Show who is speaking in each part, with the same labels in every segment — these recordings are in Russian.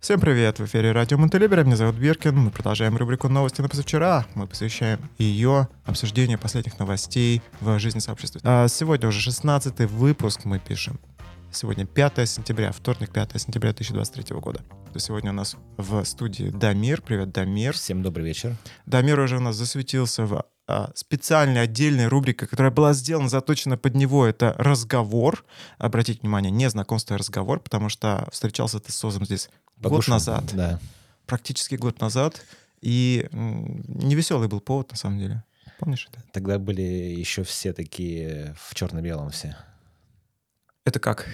Speaker 1: Всем привет! В эфире радио Монтелибера. Меня зовут Биркин. Мы продолжаем рубрику «Новости на позавчера». Мы посвящаем ее обсуждению последних новостей в жизни сообщества. А сегодня уже 16 выпуск мы пишем. Сегодня 5 сентября, вторник, 5 сентября 2023 года. То сегодня у нас в студии Дамир. Привет, Дамир.
Speaker 2: Всем добрый вечер.
Speaker 1: Дамир уже у нас засветился в а, специальной отдельной рубрика, которая была сделана, заточена под него, это разговор. Обратите внимание, не знакомство, а разговор, потому что встречался ты с Созом здесь год назад.
Speaker 2: Да.
Speaker 1: Практически год назад. И невеселый был повод, на самом деле. Помнишь это?
Speaker 2: Тогда были еще все такие в черно-белом все.
Speaker 1: Это как?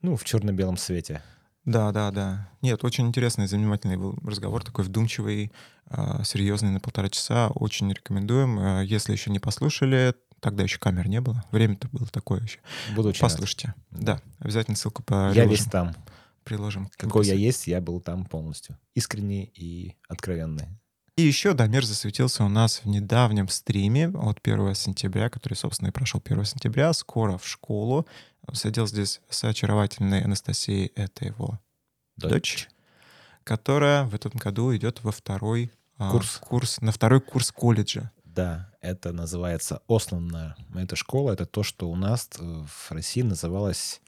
Speaker 2: Ну, в черно-белом свете.
Speaker 1: Да, да, да. Нет, очень интересный, занимательный был разговор, такой вдумчивый, а, серьезный на полтора часа. Очень рекомендуем. А, если еще не послушали, тогда еще камер не было. Время-то было такое еще.
Speaker 2: Буду очень
Speaker 1: Послушайте. Рад. Да, обязательно ссылку по.
Speaker 2: Я весь там
Speaker 1: приложим.
Speaker 2: Какой я есть, я был там полностью. Искренний и откровенный.
Speaker 1: И еще Дамир засветился у нас в недавнем стриме от 1 сентября, который, собственно, и прошел 1 сентября. Скоро в школу. Сидел здесь с очаровательной Анастасией, это его дочь, дочь которая в этом году идет во второй
Speaker 2: а, курс.
Speaker 1: А, курс, на второй курс колледжа.
Speaker 2: Да, это называется основная эта школа. Это то, что у нас в России называлось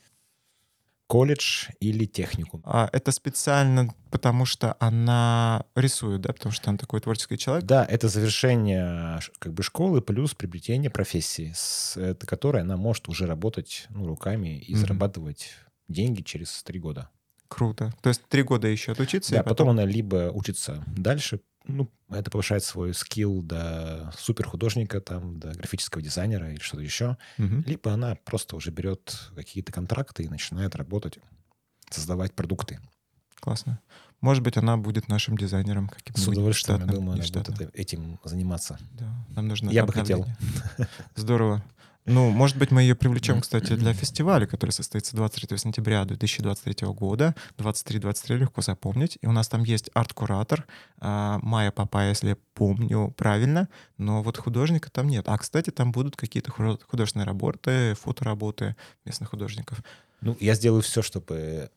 Speaker 2: колледж или техникум.
Speaker 1: А это специально потому, что она рисует, да, потому что она такой творческий человек?
Speaker 2: Да, это завершение как бы школы плюс приобретение профессии, с это, которой она может уже работать ну, руками и mm-hmm. зарабатывать деньги через три года.
Speaker 1: Круто. То есть три года еще отучиться?
Speaker 2: Да, потом... потом она либо учится дальше ну, это повышает свой скилл до суперхудожника, там, до графического дизайнера или что-то еще. Угу. Либо она просто уже берет какие-то контракты и начинает работать, создавать продукты.
Speaker 1: Классно. Может быть, она будет нашим дизайнером каким-то.
Speaker 2: С удовольствием, штатным, я думаю, она будет этим заниматься.
Speaker 1: Да, нам нужно
Speaker 2: Я бы хотел.
Speaker 1: Здорово. Ну, может быть, мы ее привлечем, кстати, для фестиваля, который состоится 23 сентября 2023 года. 23-23 легко запомнить. И у нас там есть арт-куратор э, Майя Папа, если я помню правильно. Но вот художника там нет. А, кстати, там будут какие-то художественные работы, фотоработы местных художников.
Speaker 2: Ну, я сделаю все, чтобы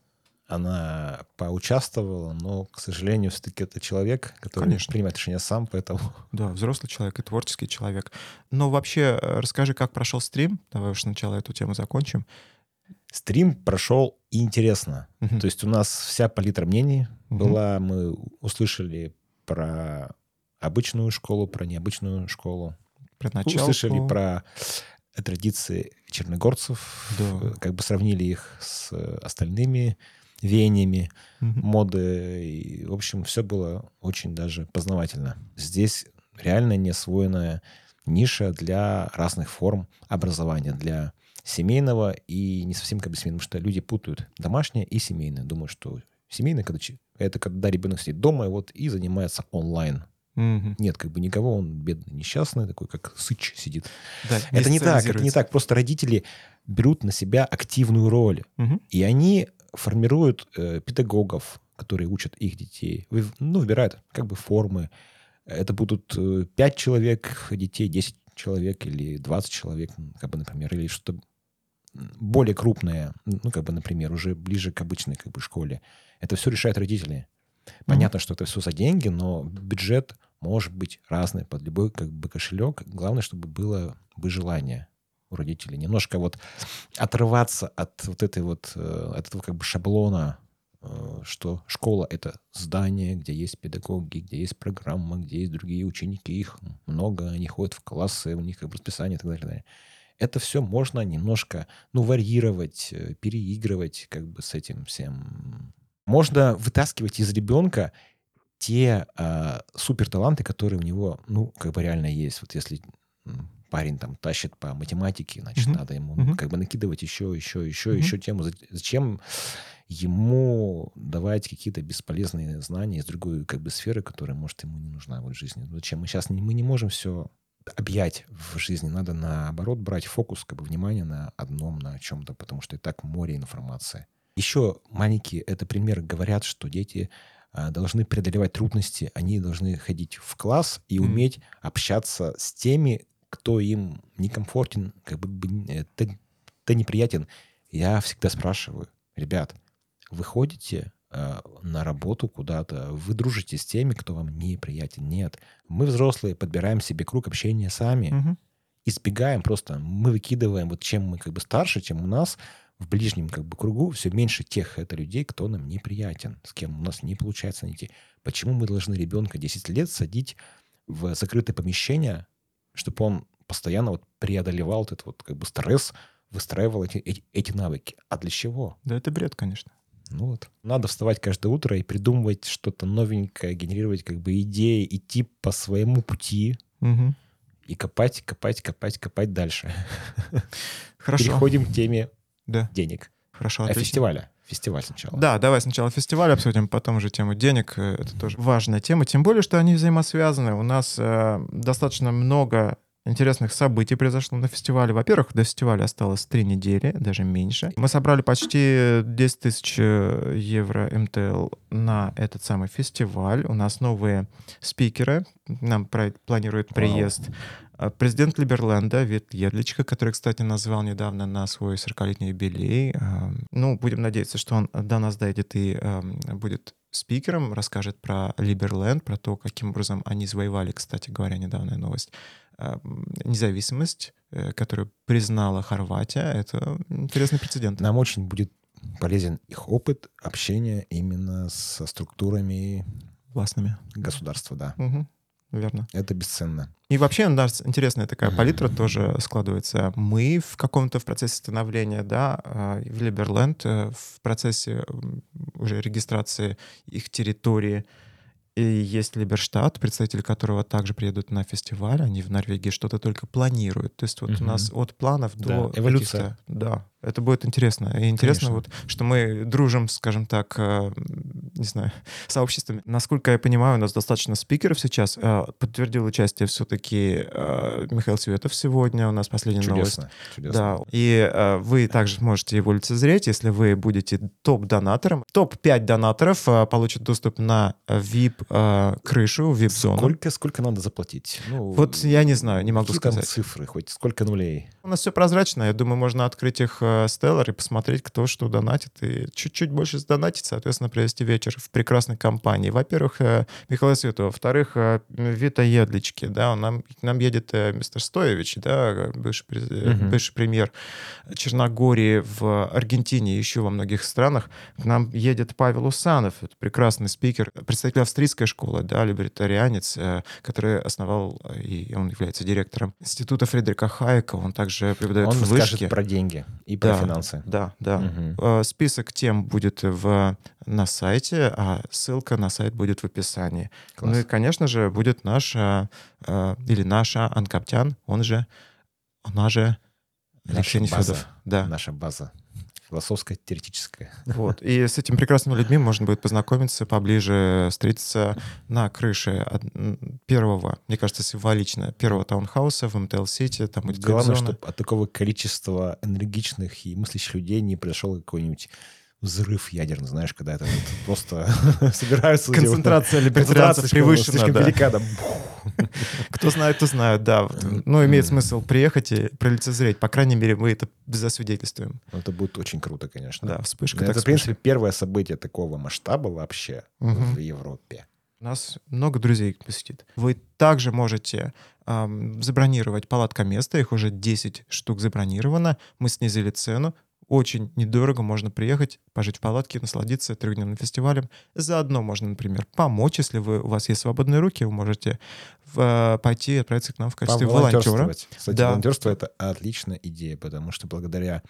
Speaker 2: она поучаствовала, но, к сожалению, все-таки это человек, который Конечно. принимает решения сам, поэтому...
Speaker 1: Да, взрослый человек и творческий человек. Но вообще, э, расскажи, как прошел стрим. Давай уж сначала эту тему закончим.
Speaker 2: Стрим прошел интересно. Угу. То есть у нас вся палитра мнений угу. была. Мы услышали про обычную школу, про необычную школу.
Speaker 1: Про начало.
Speaker 2: Услышали про традиции черногорцев, да. как бы сравнили их с остальными веяниями mm-hmm. моды. И, в общем, все было очень даже познавательно. Здесь реально неосвоенная ниша для разных форм образования, для семейного и не совсем как бы семейного, потому что люди путают домашнее и семейное. Думают, что семейное, когда, это когда ребенок сидит дома и вот и занимается онлайн.
Speaker 1: Угу.
Speaker 2: Нет, как бы никого, он бедный, несчастный, такой, как сыч сидит. Да, это не так, это не так. Просто родители берут на себя активную роль.
Speaker 1: Угу.
Speaker 2: И они формируют э, педагогов, которые учат их детей. Ну, выбирают как бы формы. Это будут э, 5 человек детей, 10 человек или 20 человек, как бы, например, или что-то более крупное, ну, как бы, например, уже ближе к обычной как бы, школе. Это все решают родители. Понятно, mm-hmm. что это все за деньги, но бюджет может быть разный под любой как бы кошелек. Главное, чтобы было бы желание у родителей. Немножко вот отрываться от вот этой вот, э, от этого как бы шаблона, э, что школа — это здание, где есть педагоги, где есть программа, где есть другие ученики, их много, они ходят в классы, у них как бы расписание и так далее. И так далее. Это все можно немножко, ну, варьировать, э, переигрывать как бы с этим всем. Можно вытаскивать из ребенка те э, суперталанты, которые у него, ну, как бы реально есть. Вот если парень там тащит по математике, значит, mm-hmm. надо ему mm-hmm. как бы накидывать еще, еще, еще, mm-hmm. еще тему. Зачем ему давать какие-то бесполезные знания из другой как бы сферы, которая, может, ему не нужна в жизни? Зачем? Мы сейчас не, мы не можем все объять в жизни. Надо, наоборот, брать фокус, как бы, внимание на одном, на чем-то, потому что и так море информации. Еще маленькие, это пример, говорят, что дети а, должны преодолевать трудности, они должны ходить в класс и уметь mm. общаться с теми, кто им некомфортен, как бы это, это неприятен, я всегда спрашиваю, ребят, вы ходите э, на работу куда-то, вы дружите с теми, кто вам неприятен. Нет. Мы, взрослые, подбираем себе круг общения сами.
Speaker 1: Мгм.
Speaker 2: Избегаем просто. Мы выкидываем, вот чем мы как бы старше, чем у нас в ближнем как бы кругу все меньше тех это людей, кто нам неприятен, с кем у нас не получается найти. Почему мы должны ребенка 10 лет садить в закрытое помещение, чтобы он постоянно вот преодолевал этот вот как бы стресс, выстраивал эти, эти, эти навыки. А для чего?
Speaker 1: Да, это бред, конечно.
Speaker 2: Ну вот. Надо вставать каждое утро и придумывать что-то новенькое, генерировать как бы идеи, идти по своему пути
Speaker 1: Мгм.
Speaker 2: и копать, копать, копать, копать дальше.
Speaker 1: Хорошо.
Speaker 2: Переходим к теме
Speaker 1: Да,
Speaker 2: денег.
Speaker 1: хорошо,
Speaker 2: А
Speaker 1: отлично.
Speaker 2: фестиваля. Фестиваль сначала.
Speaker 1: Да, давай сначала фестиваль обсудим, потом уже тему денег. Э, Это тоже важная тема, тем более, что они взаимосвязаны. У нас э, достаточно много интересных событий произошло на фестивале. Во-первых, до фестиваля осталось три недели, даже меньше. Мы собрали почти 10 тысяч э, евро МТЛ на этот самый фестиваль. У нас новые спикеры. Нам планирует приезд э, президент Либерленда Вит Едличка, который, кстати, назвал недавно на свой 40-летний юбилей. Ну, будем надеяться, что он до нас дойдет и будет спикером, расскажет про Либерленд, про то, каким образом они завоевали, кстати говоря, недавняя новость, независимость, э, которую признала Хорватия. Это интересный прецедент.
Speaker 2: Нам очень будет полезен их опыт общения именно со структурами
Speaker 1: Властными.
Speaker 2: государства, да.
Speaker 1: Мгм. Верно.
Speaker 2: Это бесценно.
Speaker 1: И вообще у нас интересная такая палитра тоже складывается. Мы в каком-то в процессе становления, да, э, в Либерленд, э, в процессе уже регистрации их территории, и есть Либерштадт, представители которого также приедут на фестиваль. Они в Норвегии что-то только планируют. То есть вот у
Speaker 2: Мгм.
Speaker 1: нас от планов
Speaker 2: Да,
Speaker 1: до
Speaker 2: эволюция.
Speaker 1: Да, это будет интересно. И интересно
Speaker 2: Конечно.
Speaker 1: вот, что мы дружим, скажем так, э, не знаю, сообществами. Насколько я понимаю, у нас достаточно спикеров сейчас. Э, Подтвердил участие все-таки Михаил Светов сегодня. У нас последняя новость.
Speaker 2: Чудесно. чудесно.
Speaker 1: Да, и э, вы также можете его лицезреть, если вы будете топ-донатором. Топ-5 донаторов э, получат доступ на VIP-крышу, VIP-зону.
Speaker 2: Сколько, сколько надо заплатить? Ну,
Speaker 1: Вот я не знаю, не могу сказать.
Speaker 2: цифры, хоть сколько нулей.
Speaker 1: У нас все прозрачно. Я думаю, можно открыть их э, Stellar и посмотреть, кто что донатит, и чуть-чуть больше сдонатить, соответственно, провести вечер в прекрасной компании. Во-первых, э, Михаил Светов, во-вторых, э, Вита Едлички, да, он нам, к нам едет э, мистер Стоевич, да, бывший, э,
Speaker 2: Мгм.
Speaker 1: бывший премьер Черногории в Аргентине и еще во многих странах. К нам едет Павел Усанов, прекрасный спикер, представитель австрийской школы, да, либертарианец, э, который основал, э, и он является директором Института Фредерика Хайека, он также преподает
Speaker 2: Он
Speaker 1: в вышке.
Speaker 2: скажет про деньги и про
Speaker 1: Да.
Speaker 2: финансы.
Speaker 1: Да, да. Э, Список тем будет в, на сайте, а ссылка на сайт будет в описании.
Speaker 2: Класс.
Speaker 1: Ну и, конечно же, будет наша, э, или наша Анкаптян, он же, она же Алексей. Нефедов. Да,
Speaker 2: Наша база. Философская, теоретическая.
Speaker 1: вот. И с этими прекрасными людьми можно будет познакомиться поближе, встретиться на крыше первого, мне кажется, символично, первого таунхауса в МТЛ-сити. Там будет
Speaker 2: Главное, чтобы от такого количества энергичных и мыслящих людей не произошел какой-нибудь взрыв ядерный, знаешь, когда это вот просто собираются...
Speaker 1: Концентрация либертарианцев превышена,
Speaker 2: слишком
Speaker 1: да.
Speaker 2: велика, да.
Speaker 1: Кто знает, то знает, да. Ну, имеет смысл приехать и пролицезреть. По крайней мере, мы это засвидетельствуем.
Speaker 2: Это будет очень круто, конечно.
Speaker 1: Да, вспышка.
Speaker 2: Это, в принципе, первое событие такого масштаба вообще в Европе.
Speaker 1: У нас много друзей посетит. Вы также можете забронировать палатка место. Их уже 10 штук забронировано. Мы снизили цену. Очень недорого можно приехать, пожить в палатке, насладиться трехдневным фестивалем. Заодно можно, например, помочь, если вы, у вас есть свободные руки, вы можете в- пойти и отправиться к нам в качестве волонтера.
Speaker 2: Кстати,
Speaker 1: Да.
Speaker 2: волонтерство — это отличная идея, потому что благодаря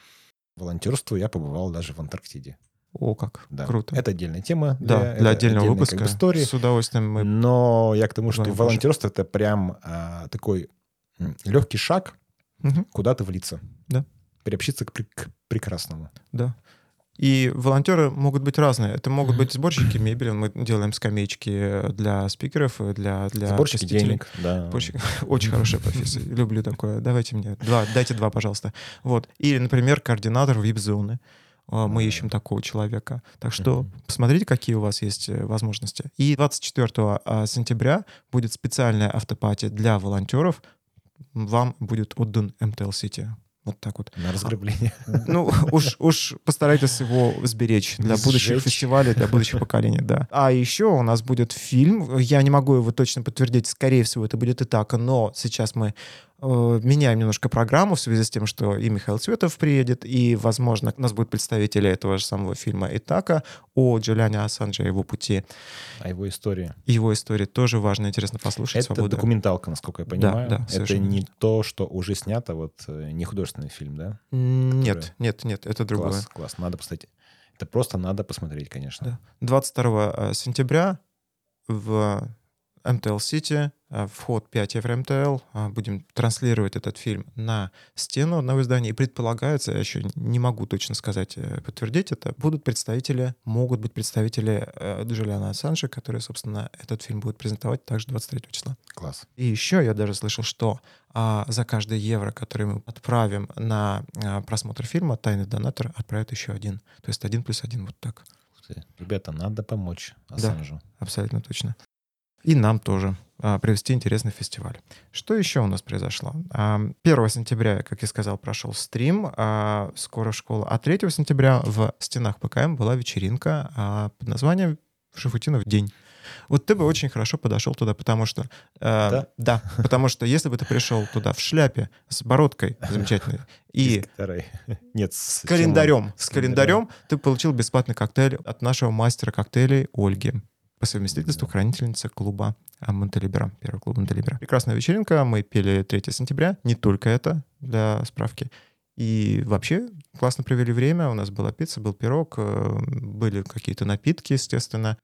Speaker 2: волонтерству я побывал даже в Антарктиде.
Speaker 1: О, как
Speaker 2: Да.
Speaker 1: круто.
Speaker 2: Это отдельная тема.
Speaker 1: да,
Speaker 2: это
Speaker 1: для отдельного выпуска.
Speaker 2: Как бы, история.
Speaker 1: С удовольствием мы...
Speaker 2: Но я к тому, что волонтерство — это прям а, такой легкий шаг
Speaker 1: Мгм.
Speaker 2: куда-то влиться.
Speaker 1: Да.
Speaker 2: Приобщиться к, к прекрасному.
Speaker 1: Да. И волонтеры могут быть разные. Это могут быть сборщики мебели. Мы делаем скамеечки для спикеров, для, для
Speaker 2: Сборщики
Speaker 1: посетителей.
Speaker 2: денег, да.
Speaker 1: Сборщик- Очень хорошая профессия. Люблю такое. Давайте мне два, дайте два, пожалуйста. Вот. Или, например, координатор вип-зоны. А, Мы ищем такого человека. Так что посмотрите, какие у вас есть э, возможности. И 24 а, сентября будет специальная автопати для волонтеров. Вам будет отдан МТЛ Сити. Вот так вот.
Speaker 2: На разграбление.
Speaker 1: Ну, уж, уж постарайтесь его сберечь для будущих
Speaker 2: Сжечь.
Speaker 1: фестивалей, для будущих поколений, да. А еще у нас будет фильм, я не могу его точно подтвердить, скорее всего, это будет Итака, но сейчас мы э, меняем немножко программу в связи с тем, что и Михаил Цветов приедет, и, возможно, у нас будут представители этого же самого фильма Итака о Джулиане Ассанже его пути.
Speaker 2: А его история.
Speaker 1: Его истории тоже важно, интересно послушать.
Speaker 2: Это
Speaker 1: Свобода.
Speaker 2: документалка, насколько я понимаю.
Speaker 1: да,
Speaker 2: это
Speaker 1: совершенно
Speaker 2: не то, что уже снято, вот э, не художественный фильм, да?
Speaker 1: Нет, нет, нет, это другое.
Speaker 2: Класс, класс. Надо посмотреть. Это просто надо посмотреть, конечно.
Speaker 1: Да. 22 сентября в МТЛ Сити, э, вход 5 евро МТЛ. э, Будем транслировать этот фильм на стену одного издания. И предполагается, я еще не могу точно сказать, э, подтвердить это, будут представители, могут быть представители э, Джулиана Ассанжа, которые, собственно, этот фильм будут презентовать также 23 числа.
Speaker 2: Класс.
Speaker 1: И еще я даже слышал, что а, за каждый евро, который мы отправим на а, просмотр фильма, тайный донатор отправит еще один. То есть один плюс один, вот так.
Speaker 2: Ребята, надо помочь Ассанжу.
Speaker 1: Абсолютно точно. И нам тоже а, провести интересный фестиваль. Что еще у нас произошло? А, 1 сентября, как я сказал, прошел стрим, а, скоро школа. А 3 сентября в стенах ПКМ была вечеринка а, под названием «Шафутинов день». Вот ты бы очень хорошо подошел туда, потому что... э,
Speaker 2: Да?
Speaker 1: да, потому что если бы ты пришел туда в шляпе с бородкой замечательной и.
Speaker 2: Нет, с
Speaker 1: календарем,
Speaker 2: с
Speaker 1: календарем ты получил бесплатный коктейль от нашего мастера коктейлей Ольги по совместительству хранительница клуба а, Монтелибера, первого клуба Монтелибера. Прекрасная вечеринка, мы пели 3 сентября, не только это, для справки. И вообще классно провели время, у нас была пицца, был пирог, э, были какие-то напитки, естественно.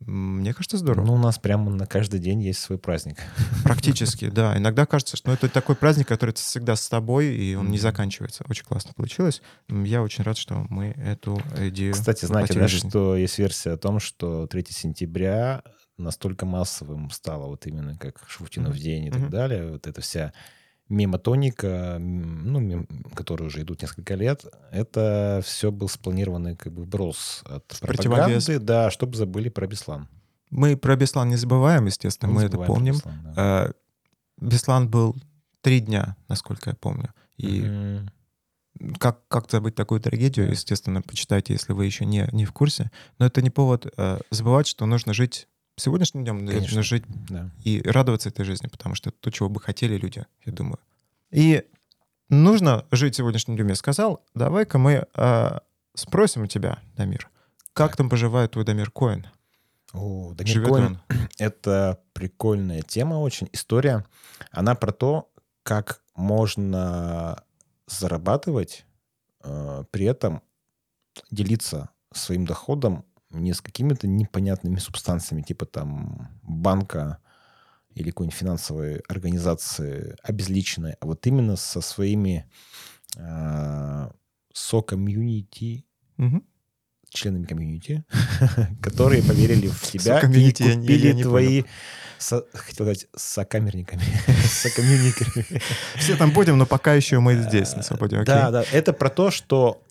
Speaker 1: Мне кажется, здорово.
Speaker 2: Ну, у нас прямо на каждый день есть свой праздник.
Speaker 1: Практически, да. Иногда кажется, что ну, это такой праздник, который всегда с тобой, и он не заканчивается. Очень классно получилось. Я очень рад, что мы эту идею...
Speaker 2: Кстати, знаете,
Speaker 1: воплотили
Speaker 2: да,
Speaker 1: в жизнь.
Speaker 2: что есть версия о том, что 3 сентября настолько массовым стало вот именно как Шуфутинов
Speaker 1: Мгм.
Speaker 2: день и так далее. Вот эта вся мемотоника, м, ну, мем- которые уже идут несколько лет, это все был спланированный как бы вброс от
Speaker 1: противовес.
Speaker 2: пропаганды, да, чтобы забыли про Беслан.
Speaker 1: Мы про Беслан не забываем, естественно, мы,
Speaker 2: Не
Speaker 1: это помним.
Speaker 2: Беслан, да.
Speaker 1: Э, Беслан был три дня, насколько я помню. И
Speaker 2: Мгм.
Speaker 1: как, как забыть такую трагедию, естественно, почитайте, если вы еще не, не в курсе. Но это не повод э, забывать, что нужно жить сегодняшним днем,
Speaker 2: Конечно.
Speaker 1: жить
Speaker 2: Да.
Speaker 1: и радоваться этой жизни, потому что это то, чего бы хотели люди, я думаю. И нужно жить сегодняшним днем, я сказал. Давай-ка мы э, спросим у тебя, Дамир, как там поживает твой Дамир Коин?
Speaker 2: О, Дамир
Speaker 1: Живет
Speaker 2: Коэн
Speaker 1: он?
Speaker 2: Это прикольная тема очень, история. Она про то, как можно зарабатывать, э, при этом делиться своим доходом не с какими-то непонятными субстанциями, типа там банка или какой-нибудь финансовой организации обезличенной, а вот именно со своими э, со-комьюнити,
Speaker 1: Мгм.
Speaker 2: членами комьюнити, которые поверили в тебя и купили твои, со- хотел сказать, сокамерниками, сокомьюниками.
Speaker 1: Все там будем, но пока еще мы здесь, на свободе.
Speaker 2: Да, да, это про то, что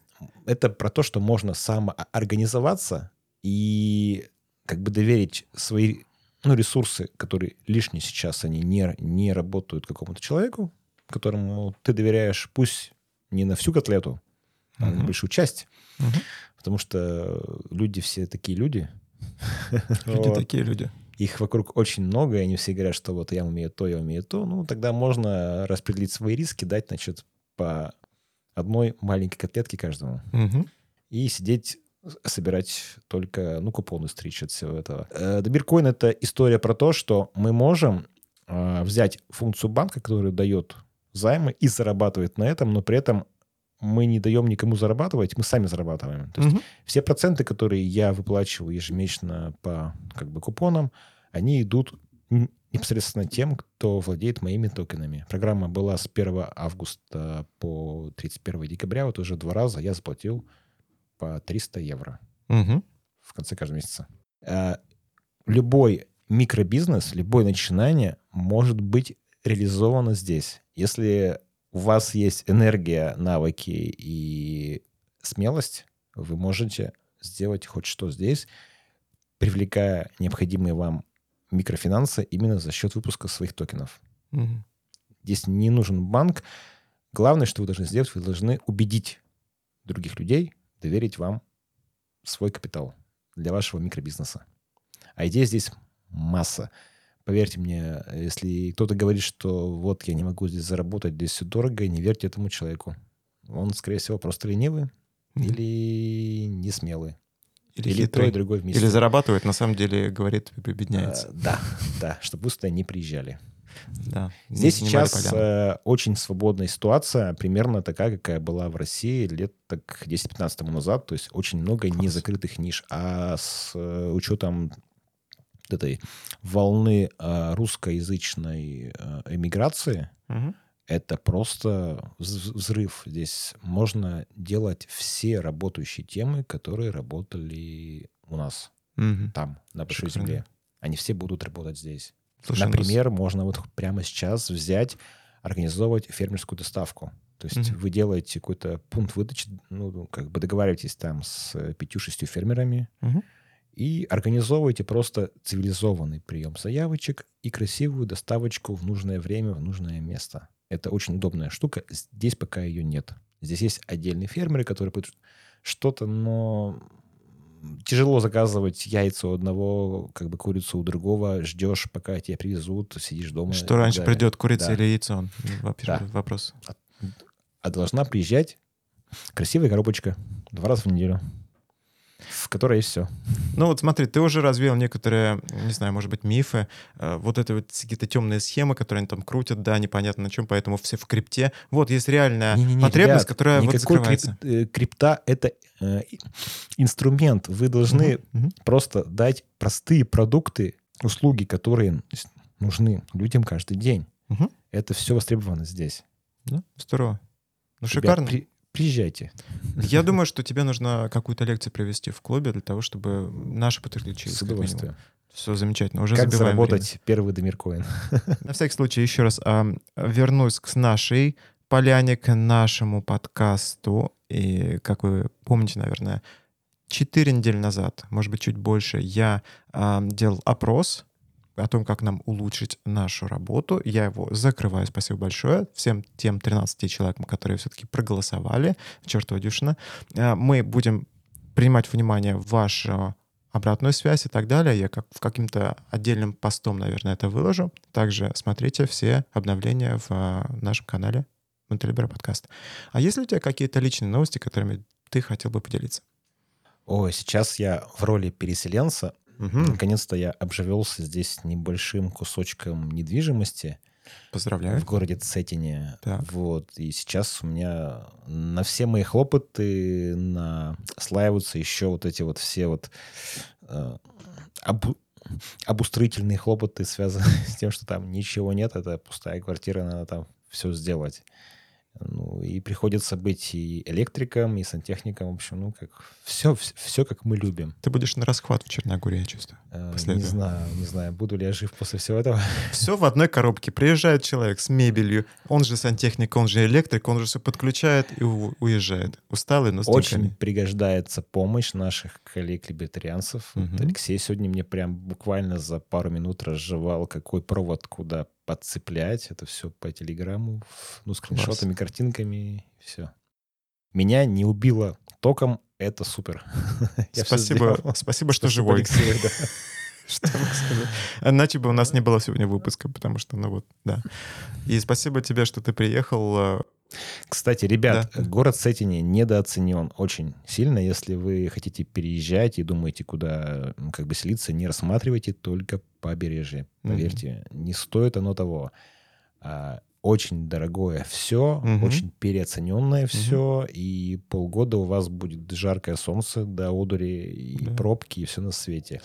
Speaker 2: это про то, что можно самоорганизоваться и как бы доверить свои ну, ресурсы, которые лишние сейчас, они не, не работают какому-то человеку, которому ты доверяешь, пусть не на всю котлету, а на большую часть. Потому что люди все такие люди.
Speaker 1: Люди такие люди.
Speaker 2: Их вокруг очень много, и они все говорят, что вот я умею то, я умею то. Ну, тогда можно распределить свои риски, дать, значит, по одной маленькой котлетке каждому. И сидеть, собирать только, ну, купоны стричь от всего этого. Э, Добиркоин — это история про то, что мы можем э, взять функцию банка, которая дает займы и зарабатывает на этом, но при этом мы не даем никому зарабатывать, мы сами зарабатываем. То есть
Speaker 1: Мгм.
Speaker 2: все проценты, которые я выплачиваю ежемесячно по как бы купонам, они идут непосредственно тем, кто владеет моими токенами. Программа была с 1 августа по 31 декабря. Вот уже два раза я заплатил по 300 евро
Speaker 1: Мгм.
Speaker 2: в конце каждого месяца. Э, Любой микробизнес, любое начинание может быть реализовано здесь. Если у вас есть энергия, навыки и смелость, вы можете сделать хоть что здесь, привлекая необходимые вам микрофинансы именно за счет выпуска своих токенов.
Speaker 1: Мгм.
Speaker 2: Здесь не нужен банк, Главное, что вы должны сделать, вы должны убедить других людей доверить вам свой капитал для вашего микробизнеса. А идей здесь масса. Поверьте мне, если кто-то говорит, что вот я не могу здесь заработать, здесь все дорого, не верьте этому человеку. Он, скорее всего, просто ленивый mm-hmm. или не смелый.
Speaker 1: Или, или хитрый. то и другой вместе. Или зарабатывает, на самом деле, говорит, обедняется.
Speaker 2: А, да, да, чтобы вы сюда не приезжали.
Speaker 1: Да.
Speaker 2: Здесь сейчас э, очень свободная ситуация, примерно такая, какая была в России лет так 10-15 тому назад. То есть очень много Класс. незакрытых ниш. А с э, учетом этой волны э, русскоязычной эмиграции, угу. это просто взрыв. Здесь можно делать все работающие темы, которые работали у нас угу. там, на большой земле. Они все будут работать здесь. Слушай, Например, нас... можно вот прямо сейчас взять, организовывать фермерскую доставку. То есть mm-hmm. вы делаете какой-то пункт выдачи, ну, как бы договариваетесь там с пятью-шестью фермерами mm-hmm. и организовываете просто цивилизованный прием заявочек и красивую доставочку в нужное время, в нужное место. Это очень удобная штука. Здесь пока ее нет. Здесь есть отдельные фермеры, которые что-то, но тяжело заказывать яйца у одного, как бы курицу у другого, ждешь, пока тебе привезут, сидишь дома.
Speaker 1: Что раньше далее. придет, курица да. или яйцо? Да. Вопрос.
Speaker 2: А, а должна приезжать красивая коробочка два раза в неделю в которой есть все.
Speaker 1: Ну вот смотри, ты уже развеял некоторые, не знаю, может быть, мифы, э, вот это вот какие-то темные схемы, которые они там крутят, да, непонятно на чем, поэтому все в крипте. Вот есть реальная не, не, не, потребность, ребят, которая вот закрывается.
Speaker 2: Крип, э, крипта — это э, инструмент. Вы должны угу, просто дать простые продукты, услуги, которые нужны людям каждый день. Угу. Это все востребовано здесь.
Speaker 1: Да, здорово. Ну, Ребят, шикарно. При,
Speaker 2: Приезжайте.
Speaker 1: Я думаю, что тебе нужно какую-то лекцию провести в клубе для того, чтобы наши подключились.
Speaker 2: С удовольствием.
Speaker 1: Все замечательно. Уже
Speaker 2: как заработать время. первый Демиркоин?
Speaker 1: На всякий случай еще раз вернусь к нашей поляне, к нашему подкасту. И, как вы помните, наверное, четыре недели назад, может быть, чуть больше, я делал опрос о том, как нам улучшить нашу работу. Я его закрываю. Спасибо большое всем тем 13 человекам, которые все-таки проголосовали. Чертова дюшина. Э, мы будем принимать внимание вашу обратную связь и так далее. Я как в каким-то отдельным постом, наверное, это выложу. Также смотрите все обновления в э, нашем канале Монтелибера подкаст. А есть ли у тебя какие-то личные новости, которыми ты хотел бы поделиться?
Speaker 2: Ой, сейчас я в роли переселенца Угу. Наконец-то я обживелся здесь небольшим кусочком недвижимости.
Speaker 1: Поздравляю.
Speaker 2: В городе Цетине. Так. Вот. И сейчас у меня на все мои хлопоты наслаиваются еще вот эти вот все вот э, обу обустроительные хлопоты, связанные с тем, что там ничего нет, это пустая квартира, надо там все сделать. Ну, и приходится быть и электриком, и сантехником. В общем, ну, как все, все, как мы любим.
Speaker 1: Ты будешь на расхват в Черногории, я чувствую.
Speaker 2: Э, не этого. знаю, не знаю, буду ли я жив после всего этого.
Speaker 1: Все в одной коробке. Приезжает человек с мебелью, он же сантехник, он же электрик, он же все подключает и уезжает. Усталый, но с
Speaker 2: Очень деньками. пригождается помощь наших коллег-либертарианцев. Угу. Вот Алексей сегодня мне прям буквально за пару минут разжевал, какой провод куда подцеплять. Это все по телеграмму, ну, скриншотами, Класс. картинками, все. Меня не убило током, это супер.
Speaker 1: Спасибо, спасибо, что живой. Что Иначе бы у нас не было сегодня выпуска, потому что, ну вот, да. И спасибо тебе, что ты приехал. Э,
Speaker 2: кстати, ребят, да. город Сетини недооценен очень сильно. Если вы хотите переезжать и думаете, куда как бы селиться, не рассматривайте только побережье. Поверьте, mm-hmm. не стоит оно того. А, очень дорогое все, mm-hmm. очень переоцененное все, mm-hmm. и полгода у вас будет жаркое солнце до одури, и да. пробки, и все на свете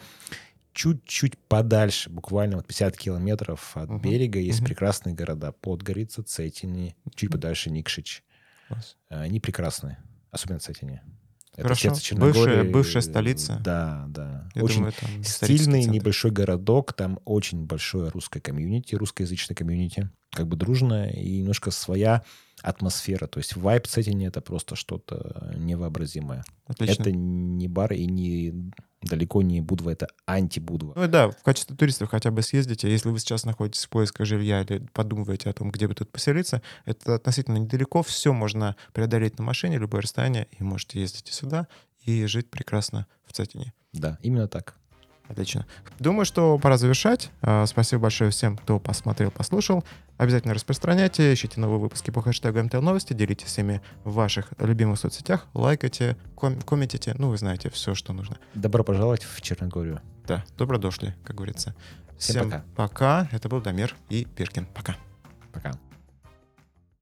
Speaker 2: чуть-чуть подальше, буквально вот 50 километров от uh-huh. берега, есть uh-huh. прекрасные города. Подгорица, Цетини, чуть подальше Никшич. Класс. Они прекрасные, особенно Цетини.
Speaker 1: Это Хорошо. Бывшая, бывшая столица.
Speaker 2: Да, да. Я очень думаю, стильный центр. небольшой городок, там очень большое русское комьюнити, русскоязычное комьюнити. как бы дружная и немножко своя атмосфера. То есть вайп сеттинг это просто что-то невообразимое.
Speaker 1: Отлично.
Speaker 2: Это не бар и не далеко не Будва, это анти-Будва.
Speaker 1: Ну да, в качестве туристов хотя бы съездите. Если вы сейчас находитесь в поиске жилья или подумываете о том, где бы тут поселиться, это относительно недалеко. Все можно преодолеть на машине, любое расстояние, и можете ездить сюда и жить прекрасно в Цетине.
Speaker 2: Да, именно так.
Speaker 1: Отлично. Думаю, что пора завершать. А, Спасибо большое всем, кто посмотрел, послушал. Обязательно распространяйте, ищите новые выпуски по хэштегу МТЛ Новости, делитесь ими в ваших любимых соцсетях, лайкайте, ком- комментите, ну, вы знаете, все, что нужно.
Speaker 2: Добро пожаловать в Черногорию.
Speaker 1: Да, добро дошли, как говорится.
Speaker 2: Всем
Speaker 1: Всем пока. Это был Дамир и Пиркин. Пока.
Speaker 2: Пока.